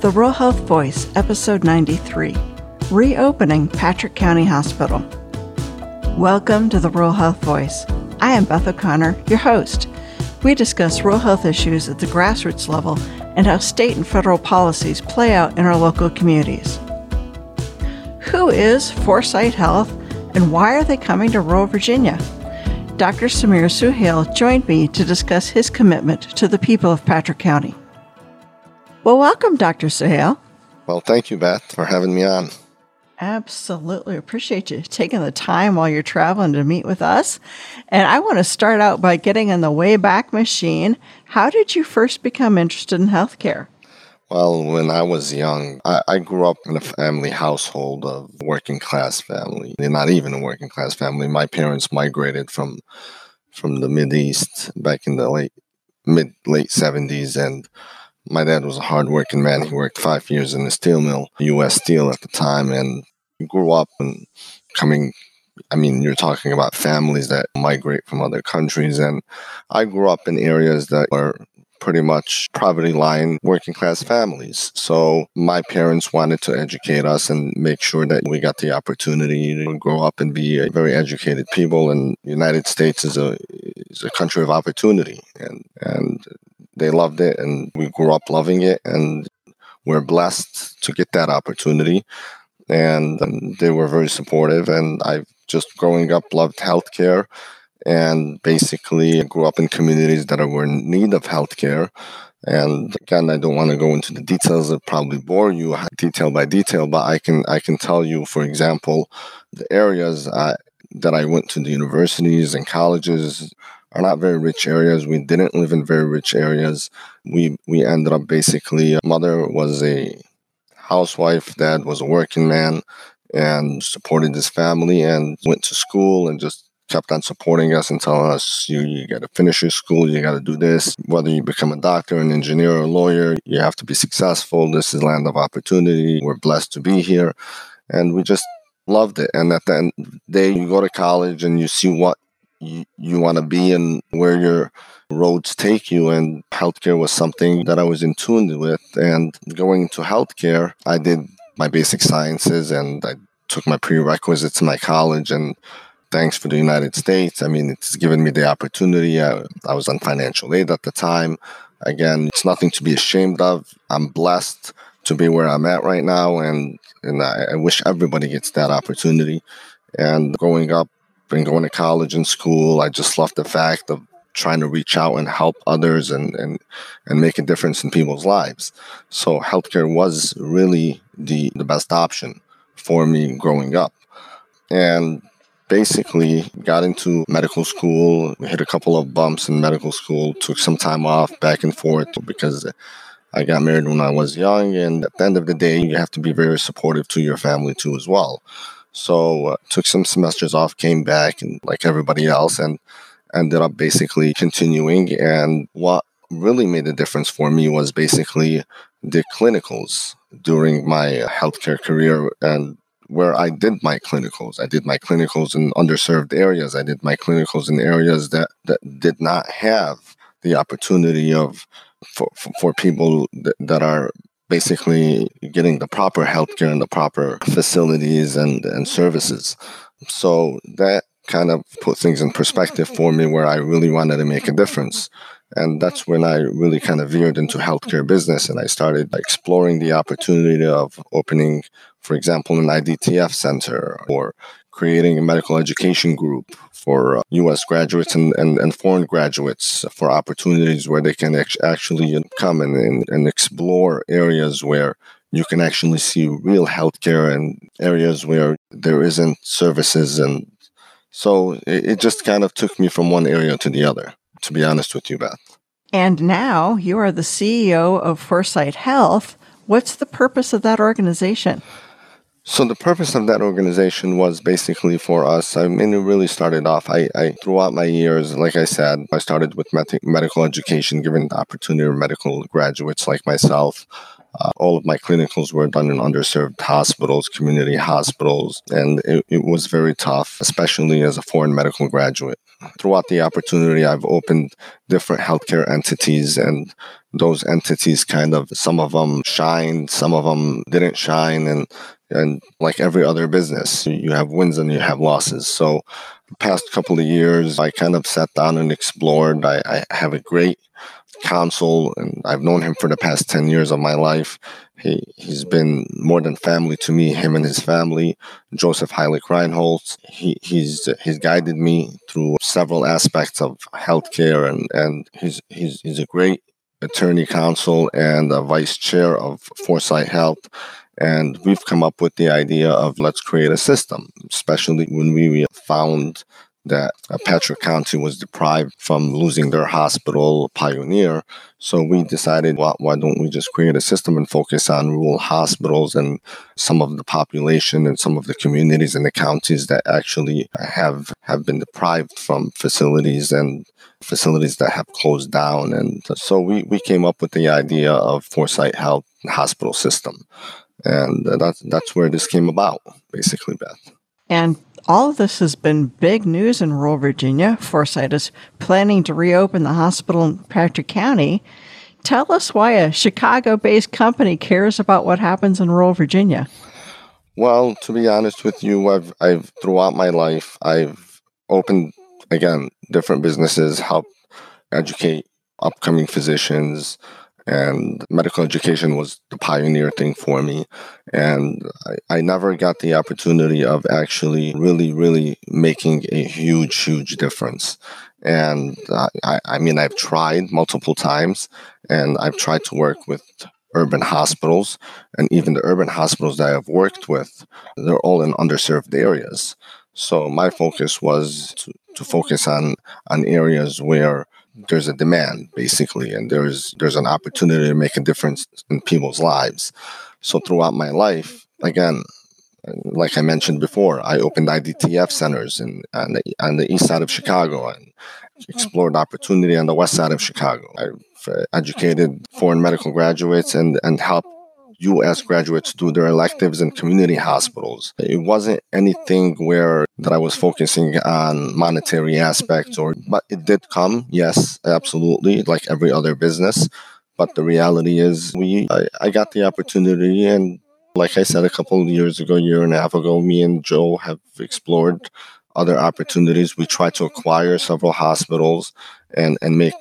The Rural Health Voice, Episode 93 Reopening Patrick County Hospital. Welcome to the Rural Health Voice. I am Beth O'Connor, your host. We discuss rural health issues at the grassroots level and how state and federal policies play out in our local communities. Who is Foresight Health and why are they coming to rural Virginia? Dr. Sameer Suhail joined me to discuss his commitment to the people of Patrick County. Well, welcome, Dr. Suhail. Well, thank you, Beth, for having me on. Absolutely. Appreciate you taking the time while you're traveling to meet with us. And I want to start out by getting in the Wayback Machine. How did you first become interested in healthcare? Well, when I was young, I, I, grew up in a family household of working class family. They're not even a working class family. My parents migrated from from the Mid East back in the late mid late seventies, and my dad was a hardworking man. He worked five years in the steel mill, U.S. Steel at the time, and grew up and coming. I mean, you're talking about families that migrate from other countries, and I grew up in areas that were pretty much poverty line working class families. So my parents wanted to educate us and make sure that we got the opportunity to grow up and be very educated people. And the United States is a is a country of opportunity, and and they loved it, and we grew up loving it, and we're blessed to get that opportunity. And um, they were very supportive, and I just growing up loved healthcare and basically grew up in communities that were in need of healthcare. And again, I don't want to go into the details; it probably bore you detail by detail. But I can I can tell you, for example, the areas I, that I went to, the universities and colleges are not very rich areas. We didn't live in very rich areas. We we ended up basically mother was a housewife, dad was a working man, and supported his family and went to school and just kept on supporting us and telling us you you got to finish your school, you got to do this. Whether you become a doctor, an engineer, or a lawyer, you have to be successful. This is land of opportunity. We're blessed to be here, and we just loved it. And at the end the day, you go to college and you see what you, you want to be and where your roads take you. And healthcare was something that I was in tune with. And going into healthcare, I did my basic sciences and I took my prerequisites in my college and thanks for the United States. I mean, it's given me the opportunity. I, I, was on financial aid at the time. Again, it's nothing to be ashamed of. I'm blessed to be where I'm at right now, and and I, I wish everybody gets that opportunity. And growing up and going to college and school, I just love the fact of trying to reach out and help others and and and make a difference in people's lives. So healthcare was really the the best option for me growing up. And basically got into medical school, hit a couple of bumps in medical school, took some time off back and forth because I got married when I was young. And at the end of the day, you have to be very supportive to your family too, as well. So uh, took some semesters off, came back, and like everybody else, and ended up basically continuing. And what really made a difference for me was basically the clinicals during my healthcare career and where I did my clinicals. I did my clinicals in underserved areas. I did my clinicals in areas that, that did not have the opportunity of for, for, people that, that are basically getting the proper healthcare and the proper facilities and, and services. So that kind of put things in perspective for me where I really wanted to make a difference. And that's when I really kind of veered into healthcare business and I started exploring the opportunity of opening for example, an IDTF center or creating a medical education group for uh, U.S. graduates and, and, and, foreign graduates for opportunities where they can actually come and, and, explore areas where you can actually see real healthcare and areas where there isn't services. And so it just kind of took me from one area to the other, to be honest with you, Beth. And now you are the CEO of Foresight Health. What's the purpose of that organization? So the purpose of that organization was basically for us. I mean, it really started off. I, I throughout my years, like I said, I started with med- medical education, giving the opportunity to medical graduates like myself Uh, all of my clinicals were done in underserved hospitals, community hospitals, and it, it was very tough, especially as a foreign medical graduate. Throughout the opportunity, I've opened different healthcare entities, and those entities kind of, some of them shined, some of them didn't shine, and and like every other business, you have wins and you have losses. So, past couple of years, I kind of sat down and explored. I, I have a great counsel, and I've known him for the past 10 years of my life. He, he's been more than family to me, him and his family. Joseph Heilig Reinholz, he, he's, he's guided me through several aspects of healthcare, and, and he's, he's, he's a great attorney counsel and a vice chair of Foresight Health. And we've come up with the idea of let's create a system, especially when we found that Patrick County was deprived from losing their hospital, Pioneer. So we decided, well, why don't we just create a system and focus on rural hospitals and some of the population and some of the communities in the counties that actually have have been deprived from facilities and facilities that have closed down. And so we, we came up with the idea of Foresight Health Hospital System. And that's, that's where this came about, basically, Beth. And all of this has been big news in rural Virginia. Foresight is planning to reopen the hospital in Patrick County. Tell us why a Chicago based company cares about what happens in rural Virginia. Well, to be honest with you, I've, I've throughout my life, I've opened again different businesses, help educate upcoming physicians, and medical education was the pioneer thing for me. And I, I, never got the opportunity of actually really, really making a huge, huge difference. And I, I mean, I've tried multiple times and I've tried to work with urban hospitals and even the urban hospitals that I've worked with, they're all in underserved areas. So my focus was to, to focus on, on areas where there's a demand basically and there's there's an opportunity to make a difference in people's lives. So throughout my life again like i mentioned before i opened idtf centers in, on, the, on the east side of chicago and explored opportunity on the west side of chicago. I've uh, educated foreign medical graduates and and helped U.S. graduates do their electives in community hospitals. It wasn't anything where that I was focusing on monetary aspects, or but it did come, yes, absolutely, like every other business. But the reality is, we I, I got the opportunity, and like I said a couple of years ago, year and a half ago, me and Joe have explored other opportunities. We tried to acquire several hospitals and and make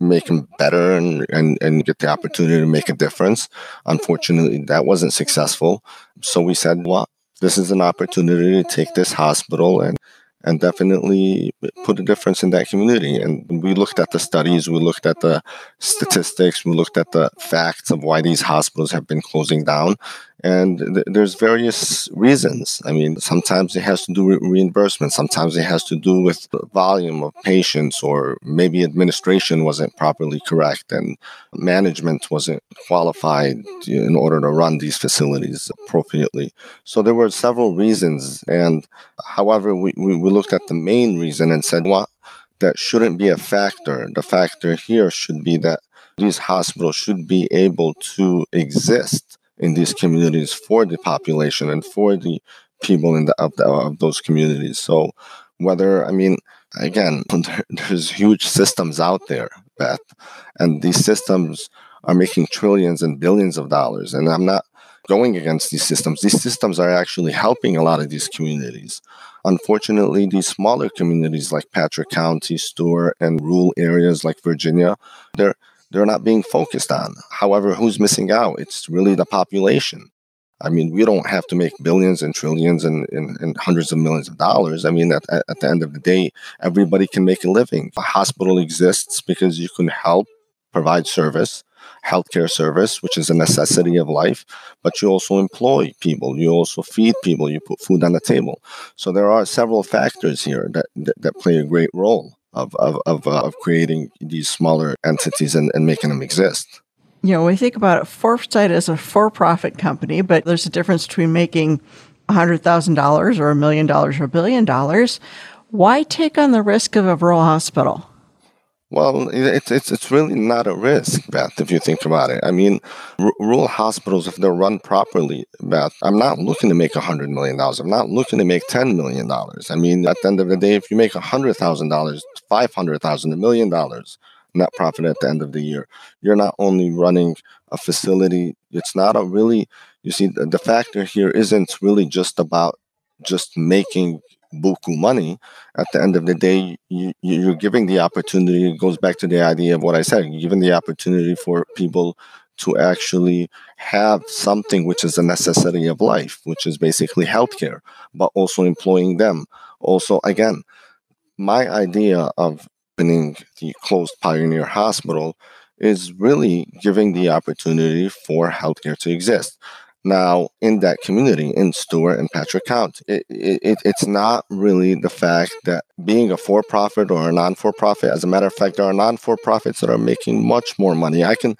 make them better and, and, and get the opportunity to make a difference. Unfortunately, that wasn't successful. So we said, well, this is an opportunity to take this hospital and and definitely put a difference in that community. And we looked at the studies, we looked at the statistics, we looked at the facts of why these hospitals have been closing down. And th- there's various reasons. I mean, sometimes it has to do with reimbursement, sometimes it has to do with volume of patients, or maybe administration wasn't properly correct and management wasn't qualified in order to run these facilities appropriately. So there were several reasons. And however, we, we, we looked at the main reason and said, well, that shouldn't be a factor. The factor here should be that these hospitals should be able to exist in these communities for the population and for the people in the of, the, of those communities. So whether I mean again, there's huge systems out there, Beth, and these systems are making trillions and billions of dollars. And I'm not going against these systems. These systems are actually helping a lot of these communities. Unfortunately, these smaller communities like Patrick County, Stuart, and rural areas like Virginia, they're they're not being focused on. However, who's missing out? It's really the population. I mean, we don't have to make billions and trillions and, and, and hundreds of millions of dollars. I mean, at, at the end of the day, everybody can make a living. A hospital exists because you can help provide service, healthcare service, which is a necessity of life, but you also employ people, you also feed people, you put food on the table. So there are several factors here that, that, that play a great role of of of, uh, of creating these smaller entities and, and making them exist. You know, we think about it, Foresight as a for-profit company, but there's a difference between making $100,000 or a million dollars or a billion dollars. Why take on the risk of a rural hospital? Well, it's it's it's really not a risk, Beth. If you think about it, I mean, r- rural hospitals, if they're run properly, Beth, I'm not looking to make hundred million dollars. I'm not looking to make ten million dollars. I mean, at the end of the day, if you make hundred thousand dollars, five hundred thousand, a million dollars net profit at the end of the year, you're not only running a facility. It's not a really. You see, the, the factor here isn't really just about just making buku money, at the end of the day, you, you're giving the opportunity. It goes back to the idea of what I said. You're giving the opportunity for people to actually have something which is a necessity of life, which is basically healthcare, but also employing them. Also, again, my idea of opening the closed Pioneer Hospital is really giving the opportunity for healthcare to exist now in that community in Stuart and Patrick County. It, it, it's not really the fact that being a for profit or a non for profit, as a matter of fact, there are non for profits that are making much more money. I can,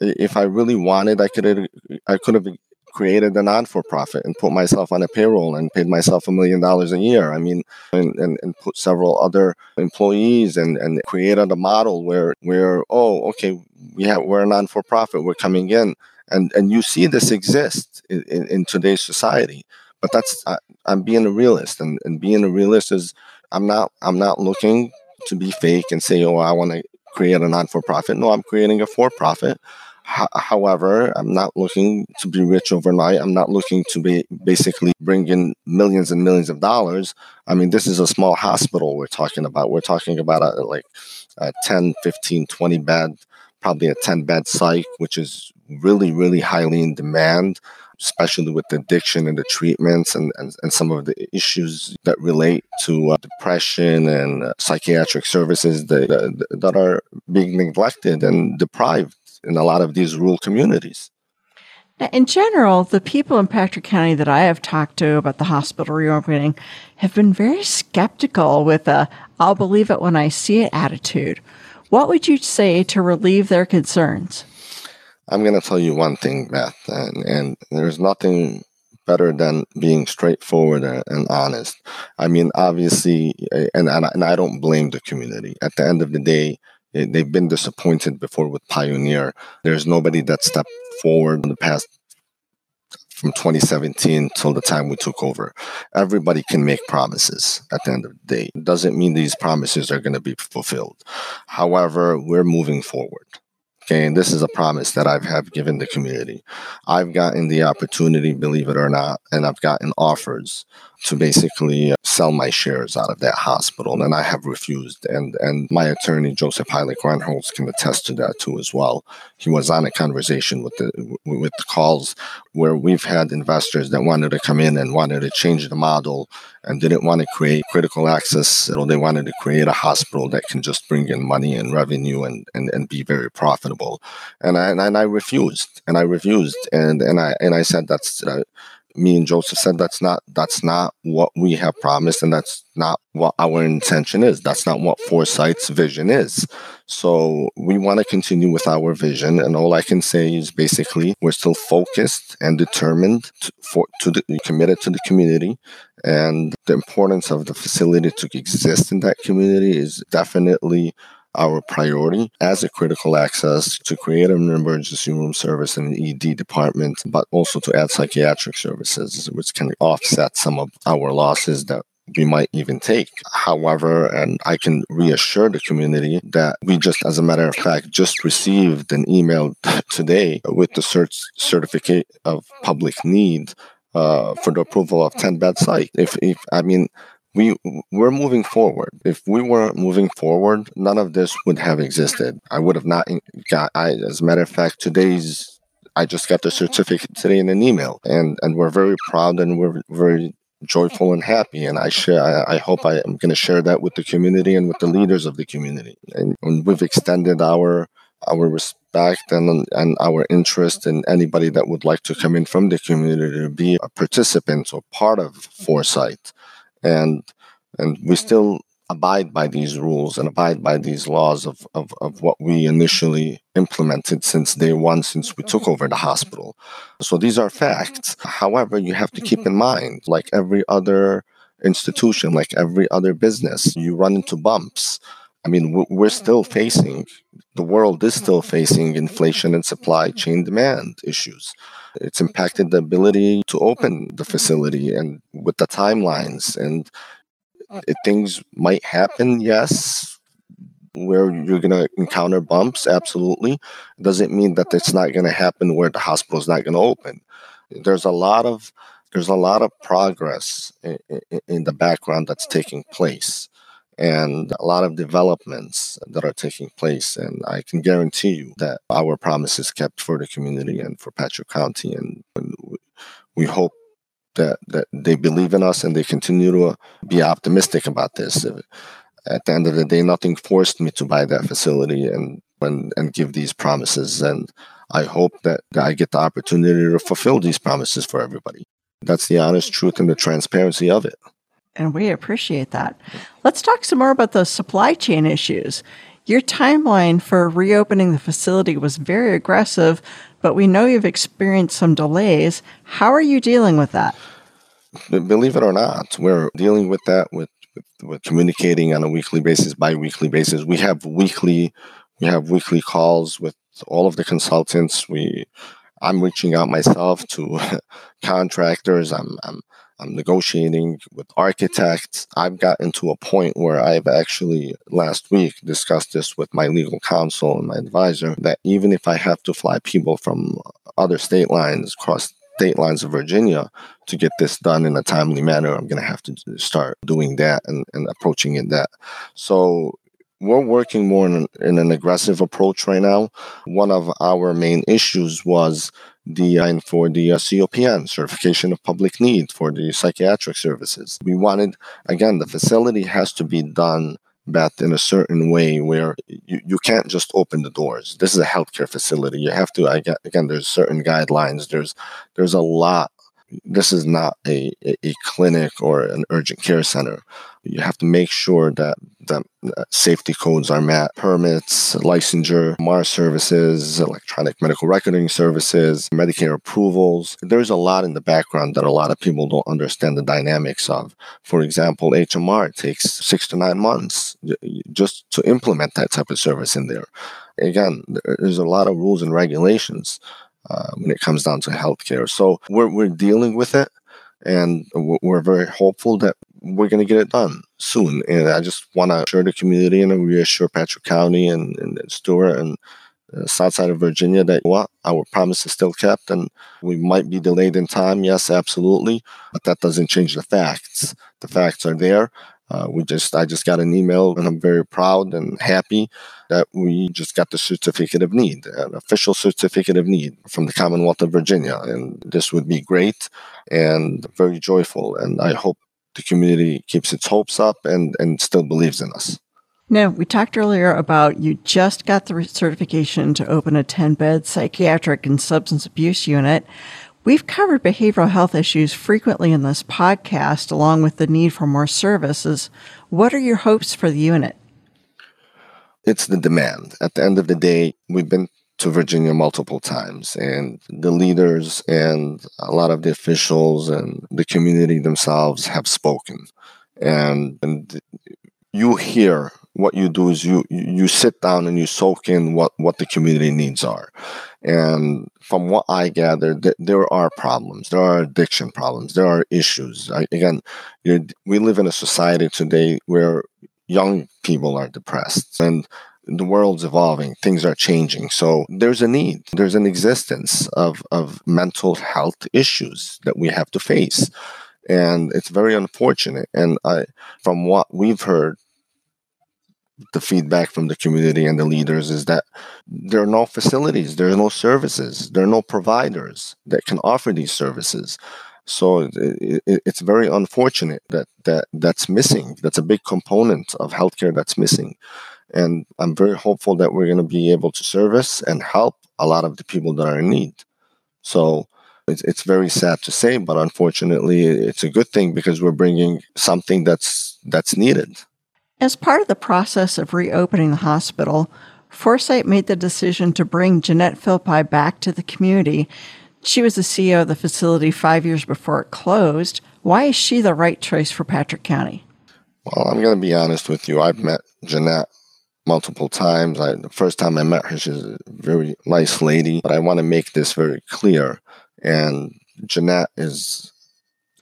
if I really wanted, I could I could have created a non for profit and put myself on a payroll and paid myself a million dollars a year. I mean, and, and, and put several other employees and, and created a model where, where, oh, okay, we have, we're a non for profit, we're coming in and and you see this exist in, in, in today's society but that's I, am being a realist and, and being a realist is i'm not i'm not looking to be fake and say oh i want to create a non-for-profit. No i'm creating a for-profit. H- however i'm not looking to be rich overnight. I'm not looking to be basically bring in millions and millions of dollars. I mean this is a small hospital we're talking about. We're talking about a, like a 10 15 20 bed probably a 10 bed site which is really, really highly in demand, especially with addiction and the treatments and, and, and some of the issues that relate to uh, depression and uh, psychiatric services that, uh, that are being neglected and deprived in a lot of these rural communities. In general, the people in Patrick County that I have talked to about the hospital reopening have been very skeptical with a I'll believe it when I see it attitude. What would you say to relieve their concerns? I'm going to tell you one thing, Beth, and, and there's nothing better than being straightforward and honest. I mean, obviously, and, and, and I don't blame the community. At the end of the day, eh, they've been disappointed before with Pioneer. There's nobody that stepped forward in the past from 2017 till the time we took over. Everybody can make promises at the end of the day. It doesn't mean these promises are going to be fulfilled. However, we're moving forward. Okay, and this is a promise that I've have given the community. I've gotten the opportunity, believe it or not, and I've gotten offers to basically uh, sell my shares out of that hospital, and I have refused. And and my attorney Joseph Heilig Reinholz can attest to that too as well. He was on a conversation with the with the calls where we've had investors that wanted to come in and wanted to change the model and didn't want to create critical access. So they wanted to create a hospital that can just bring in money and revenue and and, and be very profitable. And I and I refused, and I refused, and and I and I said that's. Uh, me and Joseph said that's not that's not what we have promised and that's not what our intention is. That's not what Foresight's vision is. So we want to continue with our vision and all I can say is basically we're still focused and determined to, for to the, committed to the community and the importance of the facility to exist in that community is definitely our priority as a critical access to create an emergency room service in an ED department, but also to add psychiatric services, which can offset some of our losses that we might even take. However, and I can reassure the community that we just, as a matter of fact, just received an email today with the cert- certificate of public need uh, for the approval of 10 bed site. If, if I mean, we we're moving forward. If we weren't moving forward, none of this would have existed. I would have not got. I, as a matter of fact, today's I just got the certificate today in an email, and and we're very proud and we're very joyful and happy. And I share. I, I hope I am going to share that with the community and with the leaders of the community. And, and we've extended our our respect and and our interest in anybody that would like to come in from the community to be a participant or part of Foresight and and we mm. still abide by these rules and abide by these laws of, of, of what we initially implemented since day one, since we took over the hospital. So these are facts. However, you have to keep in mm-hmm. mind, like every other institution, like every other business, you run into bumps. I mean, we're mm-hmm. still facing, the world is mm-hmm. still facing inflation and supply chain demand issues. It's impacted the ability to open the facility and with the timelines. And mm. things might happen, yes, where you're going to encounter bumps, absolutely. Doesn't mean that it's not going to happen where the hospital is not going to open. There's a lot of there's a lot of progress in, in, in the background that's taking place and a lot of developments that are taking place. And I can guarantee you that our promise is kept for the community and for Patrick County. And, we hope that, that they believe in us and they continue to be optimistic about this. At the end of the day, nothing forced me to buy that facility and, and, and give these promises. And I hope that I get the opportunity to fulfill these promises for everybody. That's the honest truth and the transparency of it and we appreciate that. Let's talk some more about those supply chain issues. Your timeline for reopening the facility was very aggressive, but we know you've experienced some delays. How are you dealing with that? Believe it or not, we're dealing with that with, with, with communicating on a weekly basis, bi-weekly basis. We have weekly we have weekly calls with all of the consultants. We I'm reaching out myself to contractors. I'm, I'm I'm negotiating with architects. I've gotten to a point where I've actually last week discussed this with my legal counsel and my advisor that even if I have to fly people from other state lines across state lines of Virginia to get this done in a timely manner, I'm going to have to start doing that and, and approaching it that. So we're working more in in an aggressive approach right now. One of our main issues was and for the uh, COPN certification of public need for the psychiatric services. We wanted again the facility has to be done but in a certain way where you, you can't just open the doors. This is a healthcare facility. You have to again there's certain guidelines. There's there's a lot this is not a, a clinic or an urgent care center. You have to make sure that that safety codes are met, permits, licensure, MAR services, electronic medical recording services, Medicare approvals. There's a lot in the background that a lot of people don't understand the dynamics of. For example, EMR takes six to nine months just to implement that type of service in there. Again, there's a lot of rules and regulations uh, when it comes down to healthcare. So we're, we're dealing with it and we're very hopeful that we're going to get it done soon. And I just want to assure the community and reassure Patrick County and, and Stuart and uh, south side of Virginia that what our promise is still kept and we might be delayed in time. Yes, absolutely. But that doesn't change the facts. The facts are there. Uh, we just, I just got an email and I'm very proud and happy that we just got the certificate of need, an official certificate of need from the Commonwealth of Virginia. And this would be great and very joyful. And I hope the community keeps its hopes up and, and still believes in us. Now, we talked earlier about you just got the certification to open a 10 bed psychiatric and substance abuse unit. We've covered behavioral health issues frequently in this podcast, along with the need for more services. What are your hopes for the unit? It's the demand. At the end of the day, we've been to Virginia multiple times, and the leaders and a lot of the officials and the community themselves have spoken. And, and you hear what you do is you you sit down and you soak in what what the community needs are and from what i gathered, th- there are problems there are addiction problems there are issues. I, again we live in a society today where young people are depressed and the world's evolving things are changing. So there's a need there's an existence of of mental health issues that we have to face. And it's very unfortunate. And i from what we've heard the feedback from the community and the leaders is that there are no facilities, there are no services, there are no providers that can offer these services. So it, it, it's very unfortunate that, that that's missing. That's a big component of healthcare that's missing. And I'm very hopeful that we're going to be able to service and help a lot of the people that are in need. So it's, it's very sad to say, but unfortunately, it's a good thing because we're bringing something that's that's needed. As part of the process of reopening the hospital, Foresight made the decision to bring Jeanette Philpott back to the community. She was the CEO of the facility five years before it closed. Why is she the right choice for Patrick County? Well, I'm going to be honest with you. I've met Jeanette multiple times. I, the first time I met her, she's a very nice lady, but I want to make this very clear. And Jeanette is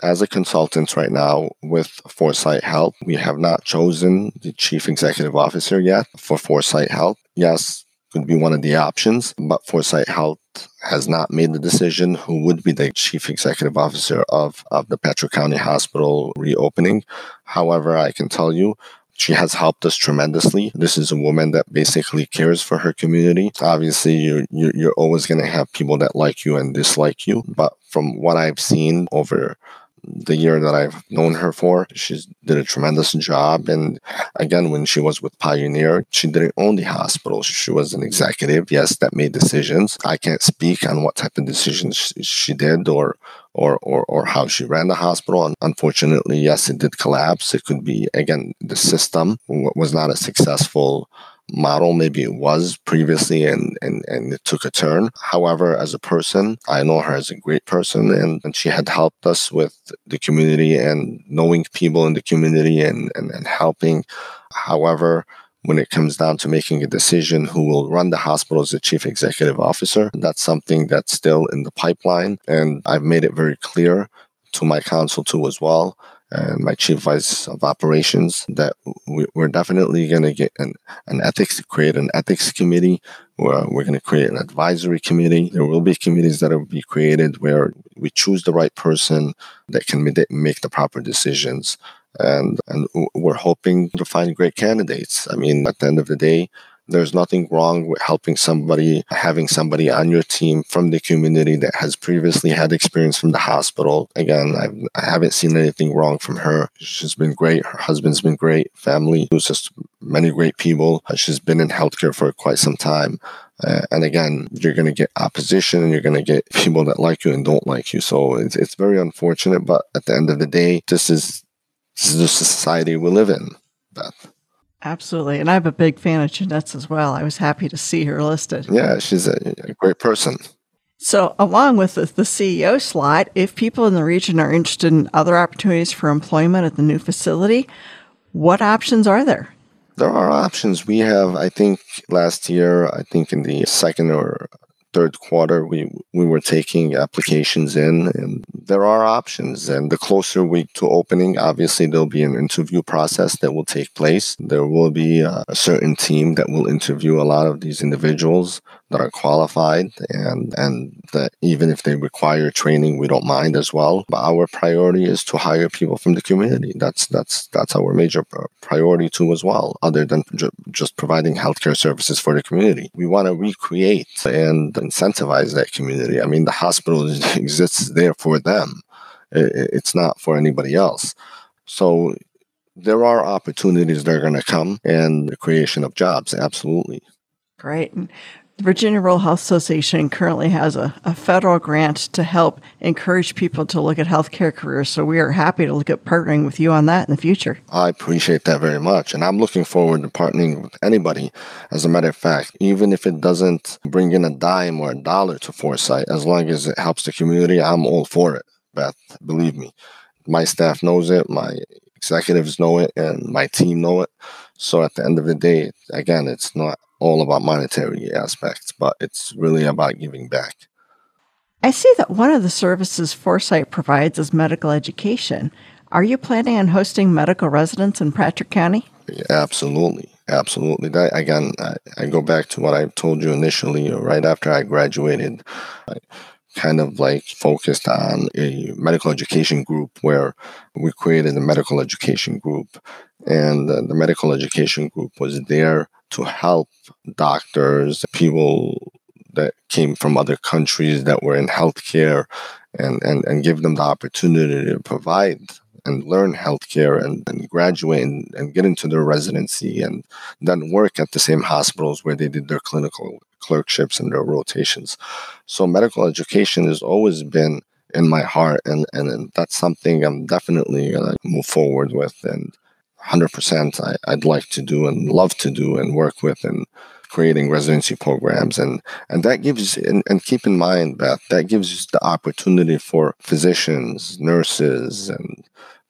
as a consultant right now with Foresight Health. We have not chosen the chief executive officer yet for Foresight Health. Yes, could be one of the options, but Foresight Health has not made the decision who would be the chief executive officer of, of the Patrick County Hospital reopening. However, I can tell you she has helped us tremendously. This is a woman that basically cares for her community. Obviously, you're, you're always going to have people that like you and dislike you. But from what I've seen over the year that I've known her for. She did a tremendous job. And again, when she was with Pioneer, she didn't own the hospital. She was an executive, yes, that made decisions. I can't speak on what type of decisions she did or or, or, or how she ran the hospital. And unfortunately, yes, it did collapse. It could be, again, the system was not a successful model. Maybe it was previously and, and, and it took a turn. However, as a person, I know her as a great person and, and she had helped us with the community and knowing people in the community and, and, and helping. However, when it comes down to making a decision who will run the hospital as the chief executive officer, that's something that's still in the pipeline. And I've made it very clear to my counsel too as well and my chief vice of operations that we, are definitely going to get an, an ethics create an ethics committee. Where we're going to create an advisory committee. There will be committees that will be created where we choose the right person that can make the proper decisions. And and we're hoping to find great candidates. I mean at the end of the day there's nothing wrong with helping somebody, having somebody on your team from the community that has previously had experience from the hospital. Again, I've, I haven't seen anything wrong from her. She's been great. Her husband's been great. Family, who's just many great people. She's been in healthcare for quite some time. Uh, and again, you're going to get opposition and you're going to get people that like you and don't like you. So it's, it's very unfortunate. But at the end of the day, this is, this is the society we live in, Beth. Absolutely. And I'm a big fan of Jeanette's as well. I was happy to see her listed. Yeah, she's a, a great person. So, along with the, the, CEO slot, if people in the region are interested in other opportunities for employment at the new facility, what options are there? There are options. We have, I think, last year, I think in the second or third quarter, we we were taking applications in, and there are options. And the closer we to opening, obviously there'll be an interview process that will take place. There will be a, certain team that will interview a lot of these individuals that are qualified and and that even if they require training we don't mind as well. But our priority is to hire people from the community. That's that's that's our major priority too as well other than ju- just providing healthcare services for the community. We want to recreate and incentivize that community. I mean the hospital exists there for them. It's not for anybody else. So there are opportunities that are going to come and the creation of jobs absolutely. Great. The Virginia Rural Health Association currently has a, a federal grant to help encourage people to look at healthcare careers. So we are happy to look at partnering with you on that in the future. I appreciate that very much. And I'm looking forward to partnering with anybody. As a matter of fact, even if it doesn't bring in a dime or a dollar to Foresight, as long as it helps the community, I'm all for it, Beth. Believe me. My staff knows it, my executives know it, and my team know it. So at the end of the day, again, it's not all about monetary aspects, but it's really about giving back. I see that one of the services Foresight provides is medical education. Are you planning on hosting medical residents in Patrick County? Absolutely. Absolutely. That, again, I, I, go back to what I told you initially, right after I graduated. I kind of like focused on a medical education group where we created a medical education group. And uh, the medical education group was there to help doctors, people that came from other countries that were in healthcare and, and, and give them the opportunity to provide and learn healthcare and, and graduate and, and get into their residency and then work at the same hospitals where they did their clinical clerkships and their rotations. So medical education has always been in my heart and, and, and that's something I'm definitely gonna move forward with and 100% I, would like to do and love to do and work with in creating residency programs and and that gives and, and keep in mind that that gives us the opportunity for physicians nurses and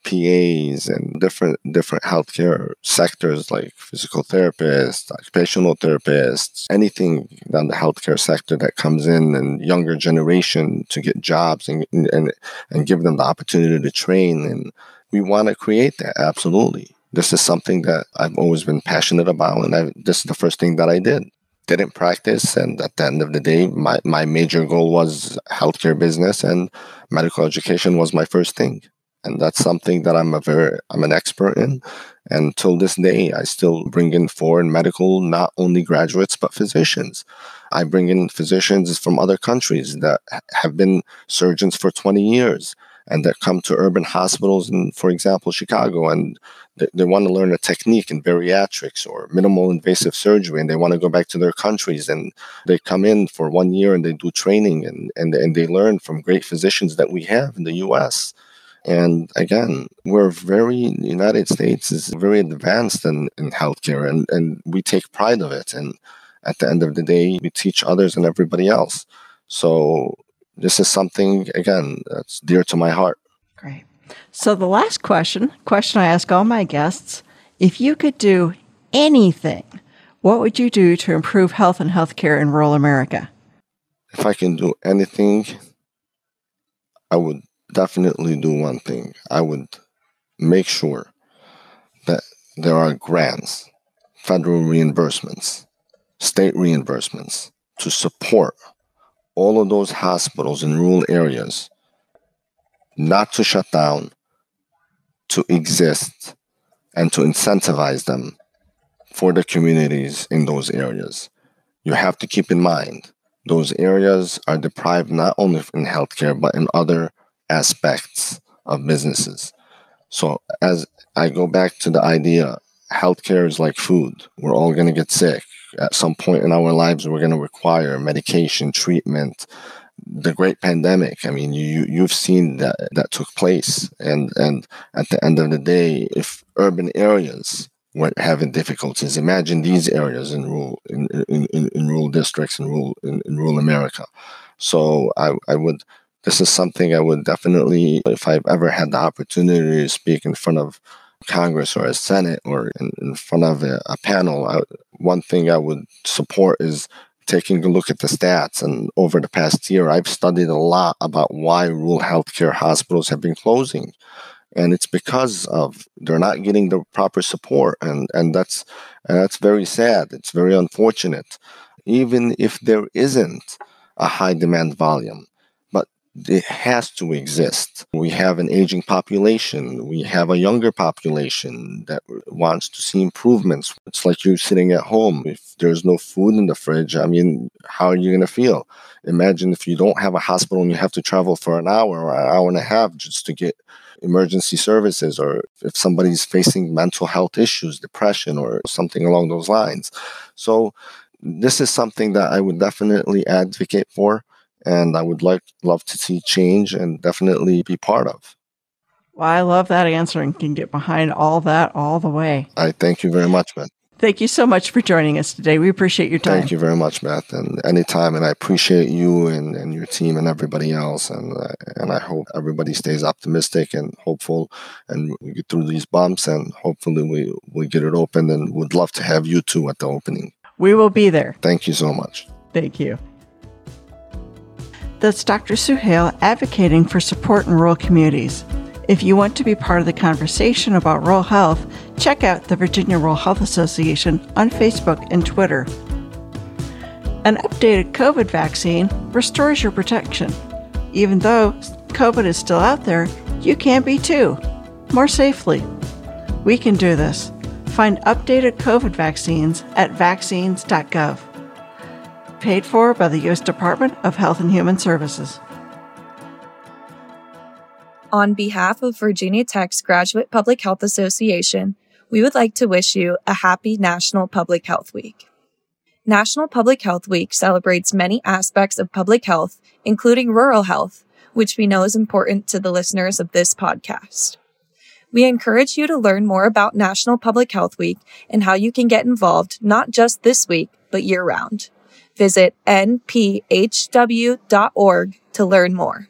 PAs and different different healthcare sectors like physical therapists, occupational therapists, anything on the healthcare sector that comes in and younger generation to get jobs and and and give them the opportunity to train and we want to create that absolutely. This is something that I've always been passionate about and I, this is the first thing that I did didn't practice. And at the end of the day, my, my major goal was healthcare business and medical education was my first thing and that's something that I'm a very I'm an expert in. And till this day, I still bring in foreign medical, not only graduates but physicians. I bring in physicians from other countries that have been surgeons for 20 years and that come to urban hospitals in, for example, Chicago, and they, want to learn a technique in bariatrics or minimal invasive surgery, and they want to go back to their countries. And they come in for one year and they do training and, and, and they learn from great physicians that we have in the US. And again, we're very, the United States is very advanced in, in healthcare and, and we take pride of it. And at the end of the day, we teach others and everybody else. So this is something, again, that's dear to my heart. Great. So the last question, question I ask all my guests, if you could do anything, what would you do to improve health and healthcare in rural America? If I can do anything, I would definitely do one thing. I would make sure that there are grants, federal reimbursements, state reimbursements to support all of those hospitals in rural areas not to shut down, to exist, and to incentivize them for the communities in those areas. You have to keep in mind those areas are deprived not only in healthcare but in other aspects of businesses. So as I go back to the idea, healthcare is like food. We're all going to get sick. At some point in our lives, we're going to require medication, treatment. The great pandemic. I mean, you you've seen that that took place, and and at the end of the day, if urban areas were having difficulties, imagine these areas in rural in in, in, in rural districts in rural in, in rural America. So I I would this is something I would definitely, if I've ever had the opportunity to speak in front of Congress or a Senate or in, in front of a, a panel, I, one thing I would support is taking a look at the stats. And over the past year, I've studied a lot about why rural healthcare hospitals have been closing. And it's because of they're not getting the proper support, and and that's and that's very sad. It's very unfortunate. Even if there isn't a high demand volume, it has to exist. We have an aging population. We have a younger population that wants to see improvements. It's like you're sitting at home. If there's no food in the fridge, I mean, how are you going to feel? Imagine if you don't have a hospital and you have to travel for an hour or an hour and a half just to get emergency services, or if somebody's facing mental health issues, depression, or something along those lines. So, this is something that I would definitely advocate for and I would like love to see change and definitely be part of. Well, I love that answer and can get behind all that all the way. I thank you very much, Beth. Thank you so much for joining us today. We appreciate your time. Thank you very much, Beth, and anytime. And I appreciate you and, and your team and everybody else. And uh, and I hope everybody stays optimistic and hopeful, and we get through these bumps, and hopefully we we get it open. And would love to have you too at the opening. We will be there. Thank you so much. Thank you. That's Dr. Suhail advocating for support in rural communities. If you want to be part of the conversation about rural health, check out the Virginia Rural Health Association on Facebook and Twitter. An updated COVID vaccine restores your protection. Even though COVID is still out there, you can be too, more safely. We can do this. Find updated COVID vaccines at vaccines.gov paid for by the U.S. Department of Health and Human Services. On behalf of Virginia Tech's Graduate Public Health Association, we would like to wish you a happy National Public Health Week. National Public Health Week celebrates many aspects of public health, including rural health, which we know is important to the listeners of this podcast. We encourage you to learn more about National Public Health Week and how you can get involved not just this week, but year round. Visit nphw.org to learn more.